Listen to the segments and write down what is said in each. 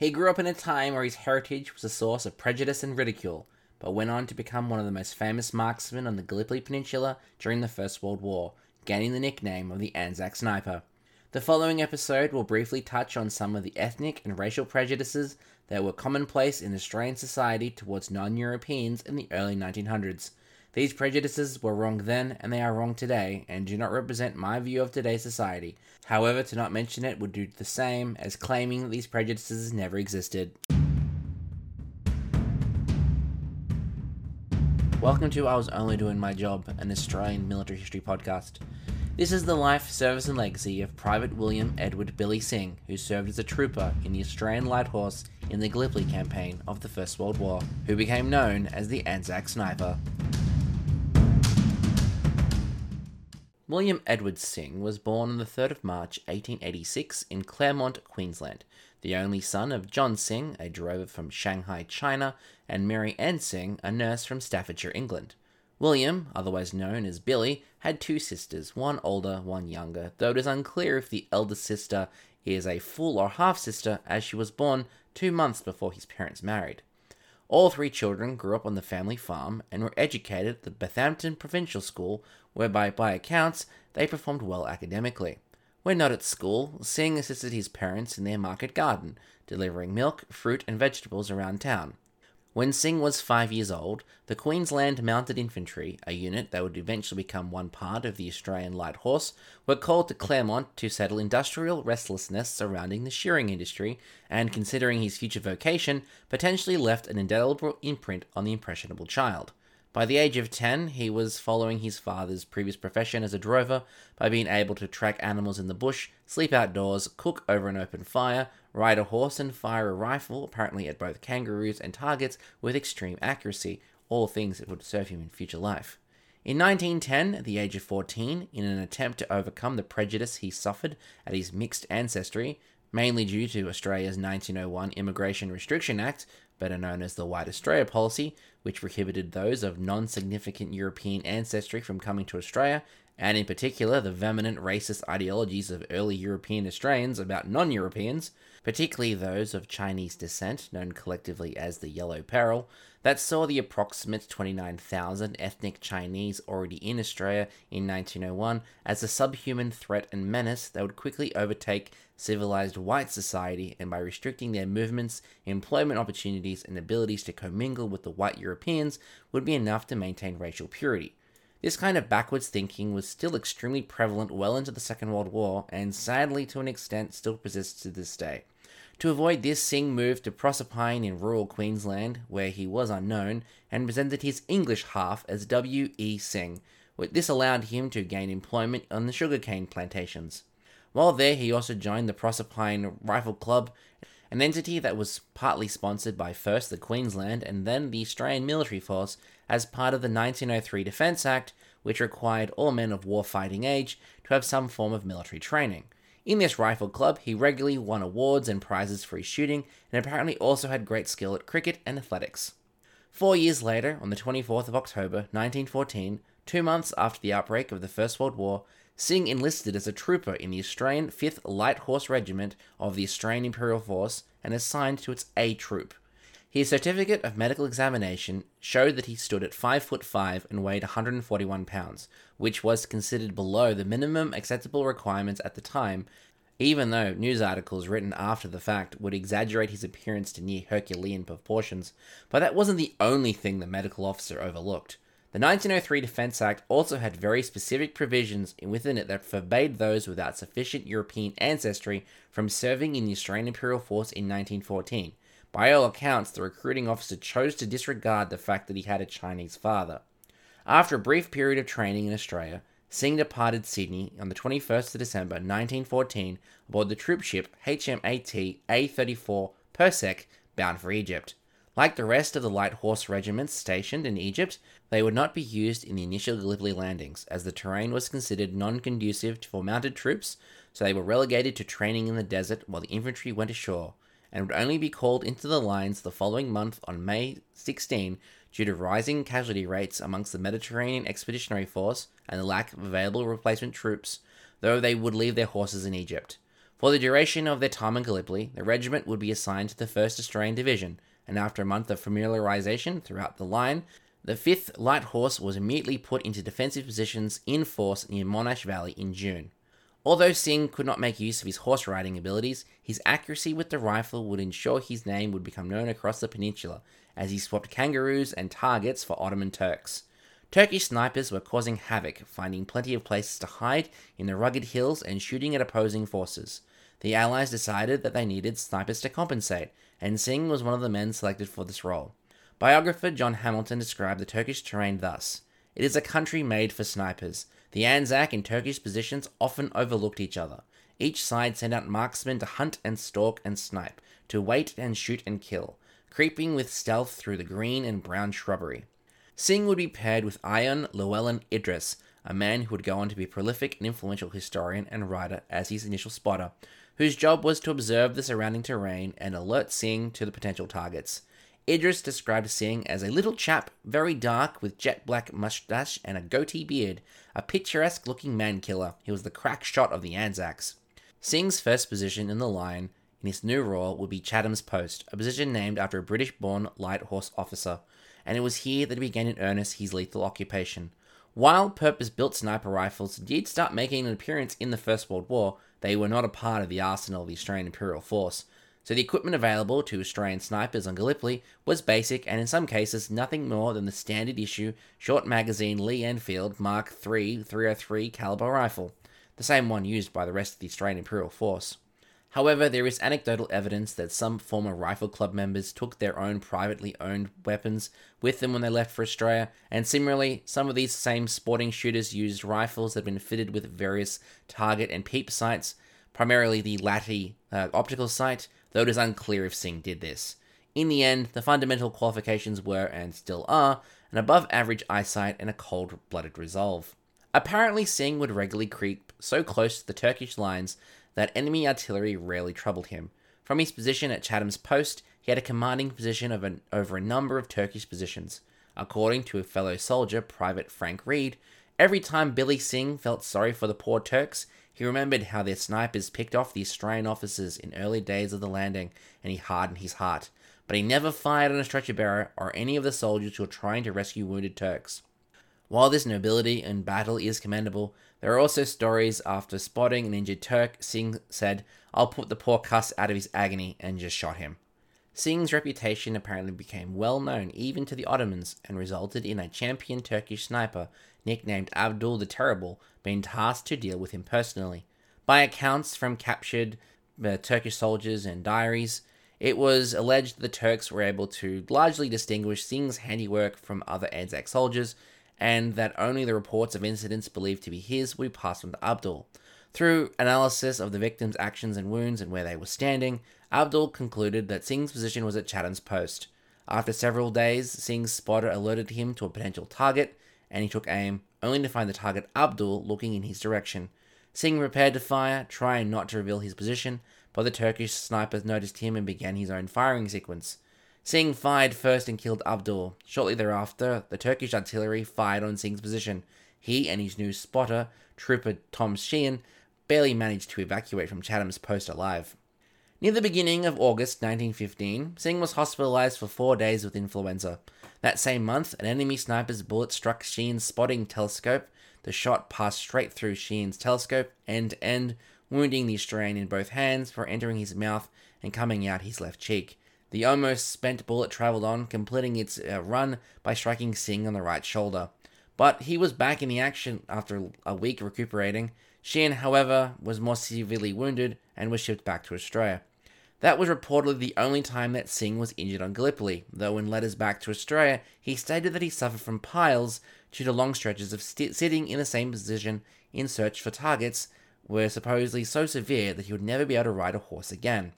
He grew up in a time where his heritage was a source of prejudice and ridicule, but went on to become one of the most famous marksmen on the Gallipoli Peninsula during the First World War, gaining the nickname of the Anzac Sniper. The following episode will briefly touch on some of the ethnic and racial prejudices that were commonplace in Australian society towards non Europeans in the early 1900s. These prejudices were wrong then and they are wrong today and do not represent my view of today's society. However, to not mention it would do the same as claiming that these prejudices never existed. Welcome to I Was Only Doing My Job, an Australian military history podcast. This is the life, service, and legacy of Private William Edward Billy Sing, who served as a trooper in the Australian Light Horse in the Gallipoli campaign of the First World War, who became known as the Anzac Sniper. William Edward Sing was born on the 3rd of March 1886 in Clermont, Queensland, the only son of John Sing, a drover from Shanghai, China, and Mary Ann Sing, a nurse from Staffordshire, England. William, otherwise known as Billy, had two sisters, one older, one younger, though it is unclear if the elder sister is a full or half sister as she was born two months before his parents married. All three children grew up on the family farm and were educated at the Bethampton Provincial School, whereby, by accounts, they performed well academically. When not at school, Sing assisted his parents in their market garden, delivering milk, fruit, and vegetables around town. When Sing was five years old, the Queensland Mounted Infantry, a unit that would eventually become one part of the Australian Light Horse, were called to Clermont to settle industrial restlessness surrounding the shearing industry, and considering his future vocation, potentially left an indelible imprint on the impressionable child. By the age of 10, he was following his father's previous profession as a drover by being able to track animals in the bush, sleep outdoors, cook over an open fire, ride a horse, and fire a rifle, apparently at both kangaroos and targets, with extreme accuracy, all things that would serve him in future life. In 1910, at the age of 14, in an attempt to overcome the prejudice he suffered at his mixed ancestry, mainly due to Australia's 1901 Immigration Restriction Act, better known as the White Australia Policy, which prohibited those of non significant European ancestry from coming to Australia, and in particular the vehement racist ideologies of early European Australians about non Europeans, particularly those of Chinese descent, known collectively as the Yellow Peril, that saw the approximate 29,000 ethnic Chinese already in Australia in 1901 as a subhuman threat and menace that would quickly overtake civilized white society and by restricting their movements, employment opportunities, and abilities to commingle with the white Europeans would be enough to maintain racial purity. This kind of backwards thinking was still extremely prevalent well into the Second World War, and sadly to an extent still persists to this day. To avoid this, Sing moved to Proserpine in rural Queensland, where he was unknown, and presented his English half as W. E. Sing. This allowed him to gain employment on the sugarcane plantations. While there, he also joined the Proserpine Rifle Club, an entity that was partly sponsored by first the Queensland and then the Australian Military Force as part of the 1903 Defence Act, which required all men of war fighting age to have some form of military training. In this rifle club, he regularly won awards and prizes for his shooting, and apparently also had great skill at cricket and athletics. Four years later, on the 24th of October 1914, two months after the outbreak of the First World War, Sing enlisted as a trooper in the Australian 5th Light Horse Regiment of the Australian Imperial Force and assigned to its A Troop. His certificate of medical examination showed that he stood at 5 foot 5 and weighed 141 pounds, which was considered below the minimum acceptable requirements at the time, even though news articles written after the fact would exaggerate his appearance to near Herculean proportions. But that wasn't the only thing the medical officer overlooked. The 1903 Defence Act also had very specific provisions within it that forbade those without sufficient European ancestry from serving in the Australian Imperial Force in 1914. By all accounts, the recruiting officer chose to disregard the fact that he had a Chinese father. After a brief period of training in Australia, Sing departed Sydney on the 21st of December 1914 aboard the troop ship HMAT A34 Persic bound for Egypt. Like the rest of the light horse regiments stationed in Egypt, they would not be used in the initial Gallipoli landings, as the terrain was considered non conducive for mounted troops, so they were relegated to training in the desert while the infantry went ashore and would only be called into the lines the following month on May 16 due to rising casualty rates amongst the Mediterranean Expeditionary Force and the lack of available replacement troops, though they would leave their horses in Egypt. For the duration of their time in Gallipoli, the regiment would be assigned to the 1st Australian Division, and after a month of familiarization throughout the line, the 5th Light Horse was immediately put into defensive positions in force near Monash Valley in June. Although Sing could not make use of his horse riding abilities, his accuracy with the rifle would ensure his name would become known across the peninsula as he swapped kangaroos and targets for Ottoman Turks. Turkish snipers were causing havoc, finding plenty of places to hide in the rugged hills and shooting at opposing forces. The Allies decided that they needed snipers to compensate, and Sing was one of the men selected for this role. Biographer John Hamilton described the Turkish terrain thus It is a country made for snipers. The Anzac and Turkish positions often overlooked each other. Each side sent out marksmen to hunt and stalk and snipe, to wait and shoot and kill, creeping with stealth through the green and brown shrubbery. Sing would be paired with Ion Llewellyn Idriess, a man who would go on to be a prolific and influential historian and writer as his initial spotter, whose job was to observe the surrounding terrain and alert Sing to the potential targets. Idriess described Sing as a little chap, very dark, with jet black mustache and a goatee beard, a picturesque looking man killer. He was the crack shot of the Anzacs. Sing's first position in the line in his new role would be Chatham's Post, a position named after a British born light horse officer, and it was here that he began in earnest his lethal occupation. While purpose built sniper rifles did start making an appearance in the First World War, they were not a part of the arsenal of the Australian Imperial Force. So the equipment available to Australian snipers on Gallipoli was basic and in some cases nothing more than the standard issue short magazine Lee Enfield Mark III 303 caliber rifle, the same one used by the rest of the Australian Imperial Force. However, there is anecdotal evidence that some former Rifle Club members took their own privately owned weapons with them when they left for Australia, and similarly, some of these same sporting shooters used rifles that had been fitted with various target and peep sights, primarily the Lattey uh, optical sight, though it is unclear if Sing did this. In the end, the fundamental qualifications were, and still are, an above average eyesight and a cold blooded resolve. Apparently, Sing would regularly creep so close to the Turkish lines that enemy artillery rarely troubled him. From his position at Chatham's Post, he had a commanding position an, over a number of Turkish positions. According to a fellow soldier, Private Frank Reed, every time Billy Sing felt sorry for the poor Turks, he remembered how their snipers picked off the Australian officers in early days of the landing, and he hardened his heart. But he never fired on a stretcher bearer or any of the soldiers who were trying to rescue wounded Turks. While this nobility in battle is commendable, there are also stories after spotting an injured Turk, Sing said, I'll put the poor cuss out of his agony, and just shot him. Sing's reputation apparently became well known even to the Ottomans and resulted in a champion Turkish sniper, nicknamed Abdul the Terrible, being tasked to deal with him personally. By accounts from captured uh, Turkish soldiers and diaries, it was alleged the Turks were able to largely distinguish Sing's handiwork from other Anzac soldiers and that only the reports of incidents believed to be his would be passed on to Abdul. Through analysis of the victim's actions and wounds and where they were standing, Abdul concluded that Sing's position was at Chatham's post. After several days, Sing's spotter alerted him to a potential target, and he took aim, only to find the target Abdul looking in his direction. Sing prepared to fire, trying not to reveal his position, but the Turkish snipers noticed him and began his own firing sequence. Sing fired first and killed Abdul. Shortly thereafter, the Turkish artillery fired on Sing's position. He and his new spotter, Trooper Tom Sheehan, barely managed to evacuate from Chatham's post alive. Near the beginning of August 1915, Sing was hospitalized for four days with influenza. That same month, an enemy sniper's bullet struck Sheehan's spotting telescope. The shot passed straight through Sheehan's telescope, end to end, wounding the Australian in both hands before entering his mouth and coming out his left cheek. The almost spent bullet traveled on, completing its uh, run by striking Sing on the right shoulder. But he was back in the action after a week recuperating. Sheehan, however, was more severely wounded and was shipped back to Australia. That was reportedly the only time that Sing was injured on Gallipoli, though in letters back to Australia, he stated that he suffered from piles due to long stretches of st- sitting in the same position in search for targets were supposedly so severe that he would never be able to ride a horse again.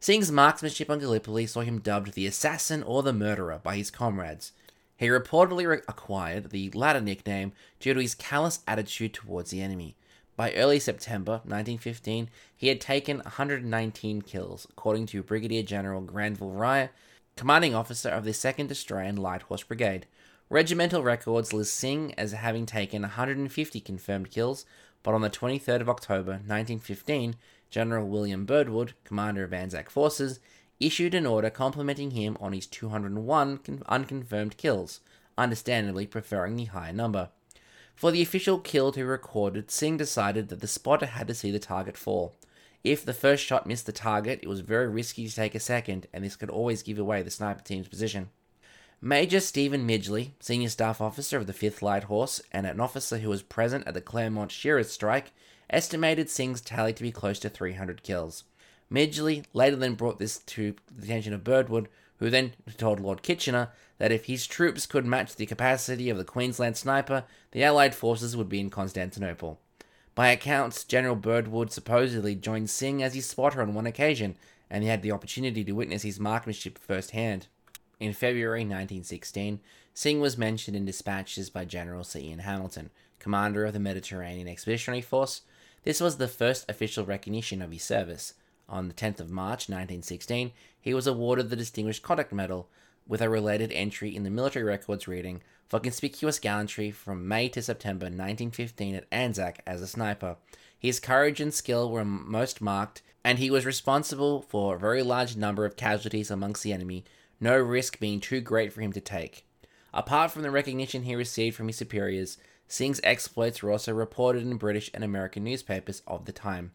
Sing's marksmanship on Gallipoli saw him dubbed the assassin or the murderer by his comrades. He reportedly re- acquired the latter nickname due to his callous attitude towards the enemy. By early September 1915, he had taken 119 kills, according to Brigadier General Granville Ryrie, commanding officer of the 2nd Australian Light Horse Brigade. Regimental records list Sing as having taken 150 confirmed kills, but on the 23rd of October 1915, General William Birdwood, commander of Anzac forces, issued an order complimenting him on his 201 unconfirmed kills, understandably preferring the higher number. For the official kill to be recorded, Sing decided that the spotter had to see the target fall. If the first shot missed the target, it was very risky to take a second, and this could always give away the sniper team's position. Major Stephen Midgley, senior staff officer of the 5th Light Horse and an officer who was present at the Clermont Shearers strike, estimated Sing's tally to be close to 300 kills. Midgley later then brought this to the attention of Birdwood, who then told Lord Kitchener that if his troops could match the capacity of the Queensland sniper, the Allied forces would be in Constantinople. By accounts, General Birdwood supposedly joined Sing as his spotter on one occasion, and he had the opportunity to witness his marksmanship firsthand. In February 1916, Sing was mentioned in dispatches by General Sir Ian Hamilton, commander of the Mediterranean Expeditionary Force. This was the first official recognition of his service. On the 10th of March 1916, he was awarded the Distinguished Conduct Medal, with a related entry in the military records reading for conspicuous gallantry from May to September 1915 at Anzac as a sniper. His courage and skill were most marked, and he was responsible for a very large number of casualties amongst the enemy, no risk being too great for him to take. Apart from the recognition he received from his superiors, Sing's exploits were also reported in British and American newspapers of the time.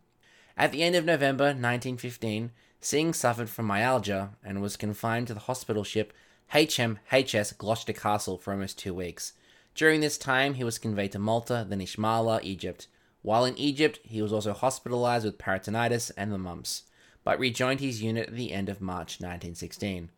At the end of November 1915, Sing suffered from myalgia and was confined to the hospital ship HMHS Gloucester Castle for almost two weeks. During this time, he was conveyed to Malta, then Ismailia, Egypt. While in Egypt, he was also hospitalized with peritonitis and the mumps, but rejoined his unit at the end of March 1916.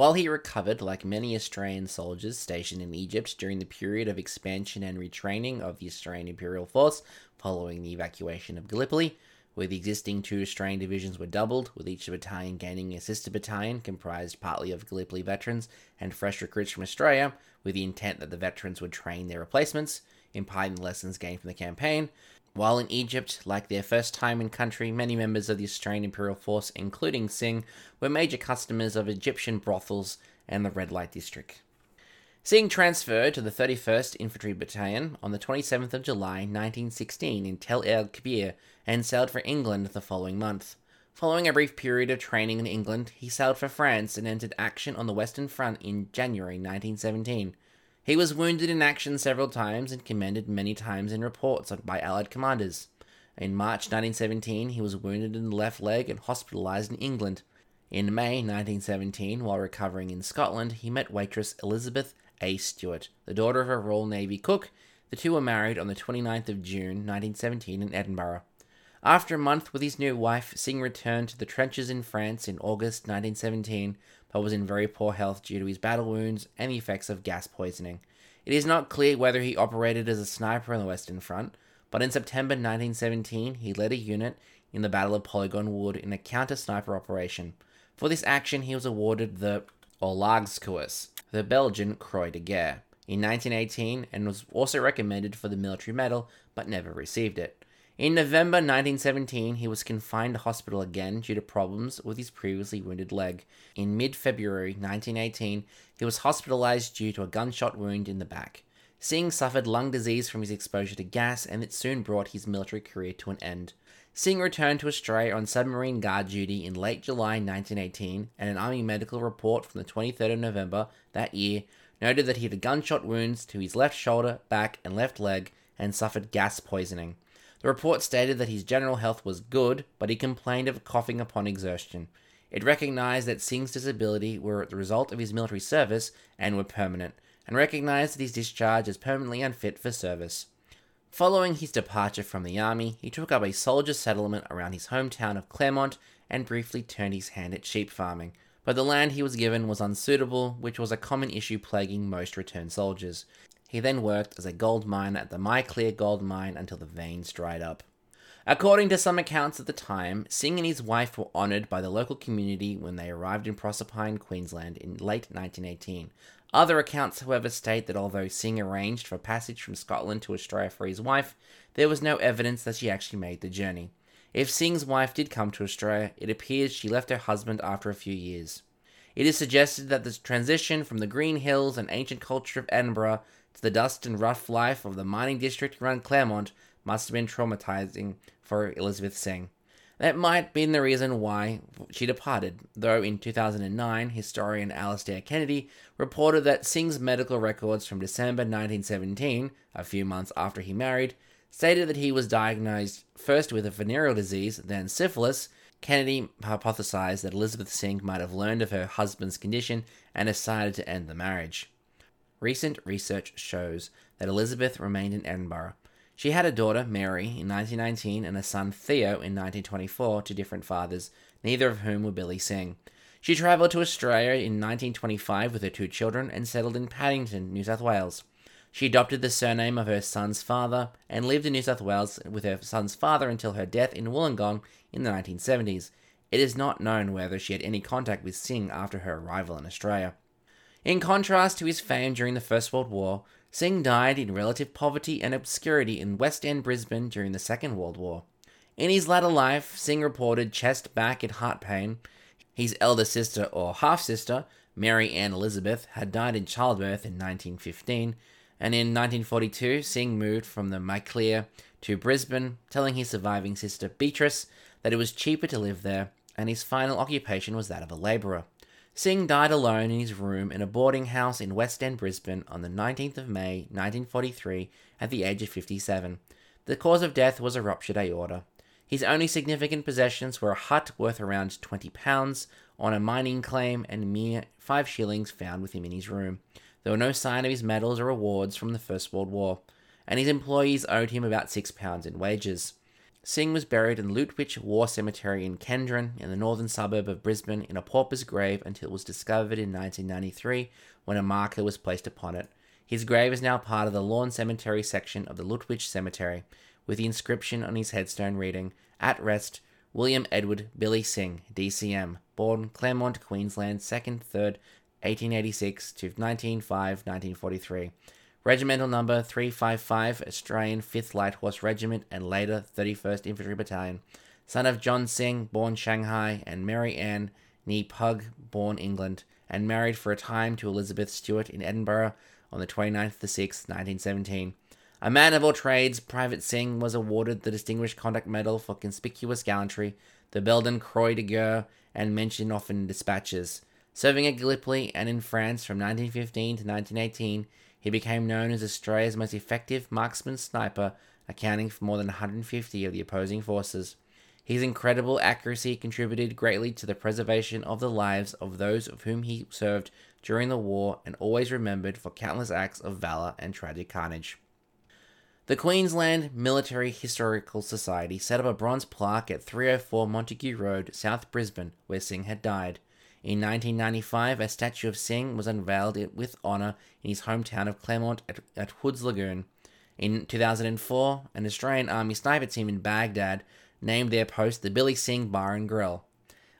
While he recovered, like many Australian soldiers stationed in Egypt during the period of expansion and retraining of the Australian Imperial Force following the evacuation of Gallipoli, where the existing two Australian divisions were doubled, with each battalion gaining a sister battalion comprised partly of Gallipoli veterans and fresh recruits from Australia, with the intent that the veterans would train their replacements, imparting the lessons gained from the campaign. While in Egypt, like their first time in country, many members of the Australian Imperial Force, including Sing, were major customers of Egyptian brothels and the red light district. Sing transferred to the 31st Infantry Battalion on the 27th of July 1916 in Tel El Kebir and sailed for England the following month. Following a brief period of training in England, he sailed for France and entered action on the Western Front in January 1917. He was wounded in action several times and commended many times in reports by Allied commanders. In March 1917, he was wounded in the left leg and hospitalized in England. In May 1917, while recovering in Scotland, he met waitress Elizabeth a. Stewart, the daughter of a Royal Navy cook. The two were married on the 29th of June 1917 in Edinburgh. After a month with his new wife, Sing returned to the trenches in France in August 1917, but was in very poor health due to his battle wounds and the effects of gas poisoning. It is not clear whether he operated as a sniper on the Western Front, but in September 1917 he led a unit in the Battle of Polygon Wood in a counter sniper operation. For this action, he was awarded the Oorlogskruis, the Belgian Croix de Guerre, in 1918 and was also recommended for the military medal but never received it. In November 1917, he was confined to hospital again due to problems with his previously wounded leg. In mid February 1918, he was hospitalized due to a gunshot wound in the back. Sing suffered lung disease from his exposure to gas, and it soon brought his military career to an end. Sing returned to Australia on submarine guard duty in late July 1918, and an Army medical report from the 23rd of November that year noted that he had gunshot wounds to his left shoulder, back, and left leg and suffered gas poisoning. The report stated that his general health was good, but he complained of coughing upon exertion. It recognized that Sing's disability were the result of his military service and were permanent, and recognized that his discharge as permanently unfit for service. Following his departure from the army, he took up a soldier settlement around his hometown of Clermont and briefly turned his hand at sheep farming. But the land he was given was unsuitable, which was a common issue plaguing most returned soldiers. He then worked as a gold miner at the Maclear gold mine until the veins dried up. According to some accounts at the time, Sing and his wife were honoured by the local community when they arrived in Proserpine, Queensland in late 1918, other accounts, however, state that although Sing arranged for passage from Scotland to Australia for his wife, there was no evidence that she actually made the journey. If Sing's wife did come to Australia, it appears she left her husband after a few years. It is suggested that the transition from the green hills and ancient culture of Edinburgh the dust and rough life of the mining district around Clermont must have been traumatizing for Elizabeth Sing. That might have been the reason why she departed, though in 2009, historian Alastair Kennedy reported that Sing's medical records from December 1917, a few months after he married, stated that he was diagnosed first with a venereal disease, then syphilis. Kennedy hypothesized that Elizabeth Sing might have learned of her husband's condition and decided to end the marriage. Recent research shows that Elizabeth remained in Edinburgh, she had a daughter, Mary, in 1919 and a son, Theo, in 1924, to different fathers, neither of whom were Billy Sing. She travelled to Australia in 1925 with her two children and settled in Paddington, New South Wales. She adopted the surname of her son's father and lived in New South Wales with her son's father until her death in Wollongong in the 1970s. It is not known whether she had any contact with Sing after her arrival in Australia. In contrast to his fame during the First World War, Sing died in relative poverty and obscurity in West End, Brisbane during the Second World War. In his latter life, Sing reported chest, back, and heart pain. His elder sister or half sister, Mary Ann Elizabeth, had died in childbirth in 1915, and in 1942, Sing moved from the Maclear to Brisbane, telling his surviving sister Beatrice that it was cheaper to live there, and his final occupation was that of a labourer. Sing died alone in his room in a boarding house in West End, Brisbane on the 19th of May 1943 at the age of 57. The cause of death was a ruptured aorta. His only significant possessions were a hut worth around £20 on a mining claim and mere 5 shillings found with him in his room. There were no sign of his medals or awards from the First World War, and his employees owed him about £6 in wages. Sing was buried in Lutwyche War Cemetery in Kedron, in the northern suburb of Brisbane, in a pauper's grave until it was discovered in 1993 when a marker was placed upon it. His grave is now part of the Lawn Cemetery section of the Lutwyche Cemetery, with the inscription on his headstone reading, At rest, William Edward Billy Sing, DCM, born Clermont, Queensland, 2nd 3rd, 1886 to 1905 1943 Regimental Number 355, Australian 5th Light Horse Regiment, and later 31st Infantry Battalion. Son of John Sing, born Shanghai, and Mary Ann Nee Pugh, born England, and married for a time to Elizabeth Stewart in Edinburgh on the 29th of the 6th, 1917. A man of all trades, Private Sing was awarded the Distinguished Conduct Medal for conspicuous gallantry, the Belgian Croix de Guerre, and mentioned often in dispatches. Serving at Gallipoli and in France from 1915 to 1918, he became known as Australia's most effective marksman sniper, accounting for more than 150 of the opposing forces. His incredible accuracy contributed greatly to the preservation of the lives of those of whom he served during the war and always remembered for countless acts of valour and tragic carnage. The Queensland Military Historical Society set up a bronze plaque at 304 Montague Road, South Brisbane, where Sing had died. In 1995, a statue of Sing was unveiled with honour in his hometown of Clermont at, at Woods Lagoon. In 2004, an Australian Army sniper team in Baghdad named their post the Billy Sing Bar and Grill.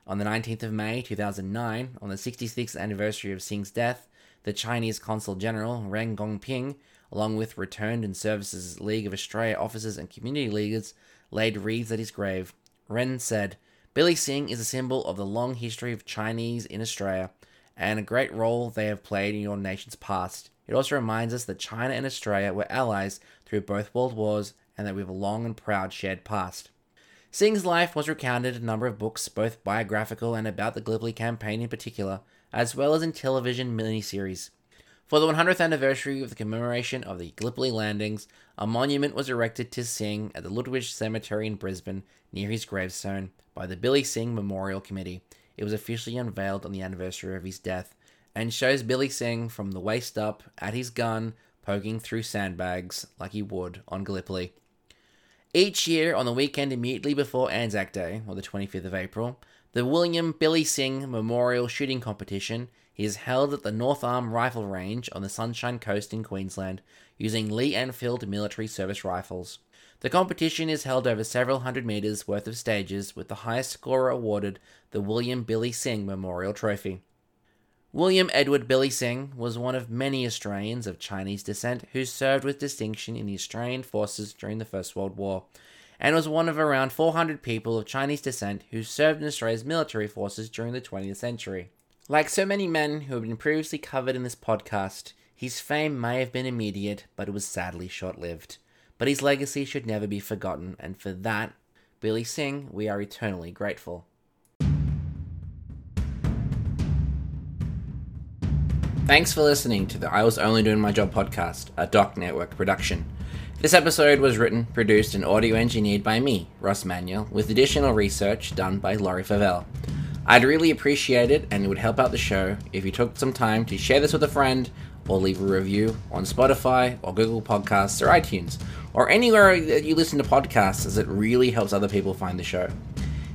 On the 19th of May 2009, on the 66th anniversary of Sing's death, the Chinese Consul General Ren Gongping, along with Returned and Services League of Australia officers and community leaders, laid wreaths at his grave. Ren said, Billy Sing is a symbol of the long history of Chinese in Australia and a great role they have played in your nation's past. It also reminds us that China and Australia were allies through both world wars and that we have a long and proud shared past. Sing's life was recounted in a number of books, both biographical and about the Gallipoli campaign in particular, as well as in television miniseries. For the 100th anniversary of the commemoration of the Gallipoli landings, a monument was erected to Sing at the Lutwyche Cemetery in Brisbane near his gravestone by the Billy Sing Memorial Committee. It was officially unveiled on the anniversary of his death and shows Billy Sing from the waist up at his gun, poking through sandbags like he would on Gallipoli. Each year, on the weekend immediately before Anzac Day, or the 25th of April, the William Billy Sing Memorial Shooting Competition is held at the North Arm Rifle Range on the Sunshine Coast in Queensland using Lee Enfield military service rifles. The competition is held over several hundred metres worth of stages, with the highest scorer awarded the William Billy Sing Memorial Trophy. William Edward Billy Sing was one of many Australians of Chinese descent who served with distinction in the Australian forces during the First World War, and was one of around 400 people of Chinese descent who served in Australia's military forces during the 20th century. Like so many men who have been previously covered in this podcast, his fame may have been immediate, but it was sadly short lived. but his legacy should never be forgotten, and for that, Billy Sing, we are eternally grateful. Thanks for listening to the I Was Only Doing My Job podcast, a Doc Network production. This episode was written, produced, and audio engineered by me, Ross Manuel, with additional research done by Laurie Favell. I'd really appreciate it, and it would help out the show if you took some time to share this with a friend or leave a review on Spotify or Google Podcasts or iTunes or anywhere that you listen to podcasts, as it really helps other people find the show.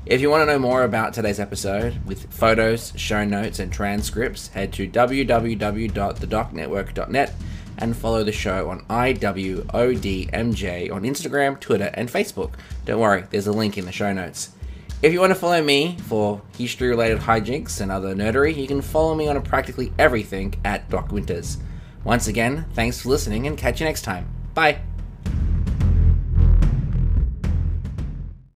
If you want to know more about today's episode with photos, show notes, and transcripts, head to www.thedocnetwork.net and follow the show on IWODMJ on Instagram, Twitter, and Facebook. Don't worry, there's a link in the show notes. If you want to follow me for history related hijinks and other nerdery, you can follow me on practically everything at Doc Winters. Once again, thanks for listening and catch you next time. Bye.